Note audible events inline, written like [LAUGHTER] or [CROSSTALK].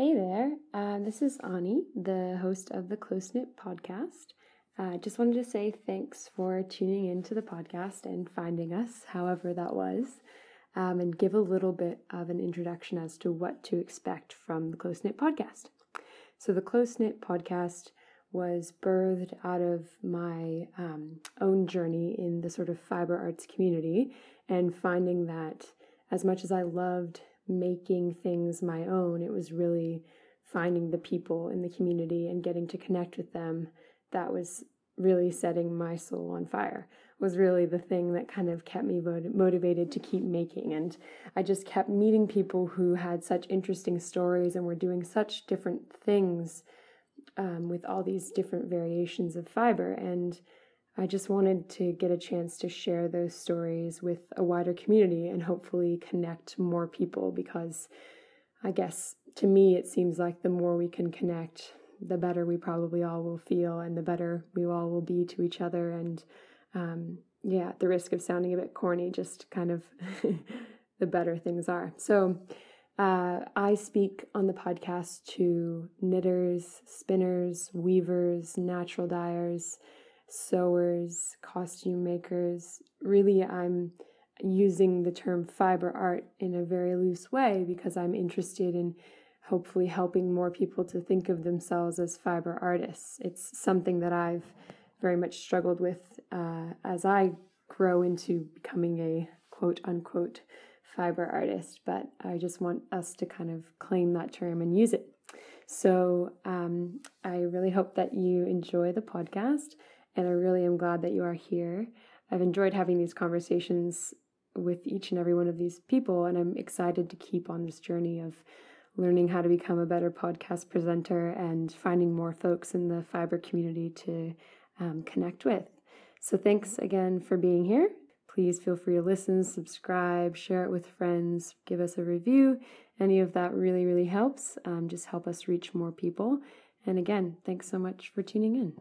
Hey there, uh, this is Ani, the host of the Close Knit podcast. I uh, just wanted to say thanks for tuning into the podcast and finding us, however that was, um, and give a little bit of an introduction as to what to expect from the Close Knit podcast. So, the Close Knit podcast was birthed out of my um, own journey in the sort of fiber arts community and finding that as much as I loved making things my own. It was really finding the people in the community and getting to connect with them that was really setting my soul on fire was really the thing that kind of kept me motivated to keep making and i just kept meeting people who had such interesting stories and were doing such different things um, with all these different variations of fiber and I just wanted to get a chance to share those stories with a wider community and hopefully connect more people because I guess to me it seems like the more we can connect, the better we probably all will feel and the better we all will be to each other. And um, yeah, at the risk of sounding a bit corny, just kind of [LAUGHS] the better things are. So, uh, I speak on the podcast to knitters, spinners, weavers, natural dyers sewers, costume makers. Really, I'm using the term fiber art in a very loose way because I'm interested in hopefully helping more people to think of themselves as fiber artists. It's something that I've very much struggled with uh, as I grow into becoming a quote unquote fiber artist, but I just want us to kind of claim that term and use it. So um, I really hope that you enjoy the podcast and I really am glad that you are here. I've enjoyed having these conversations with each and every one of these people, and I'm excited to keep on this journey of learning how to become a better podcast presenter and finding more folks in the fiber community to um, connect with. So, thanks again for being here. Please feel free to listen, subscribe, share it with friends, give us a review. Any of that really, really helps. Um, just help us reach more people. And again, thanks so much for tuning in.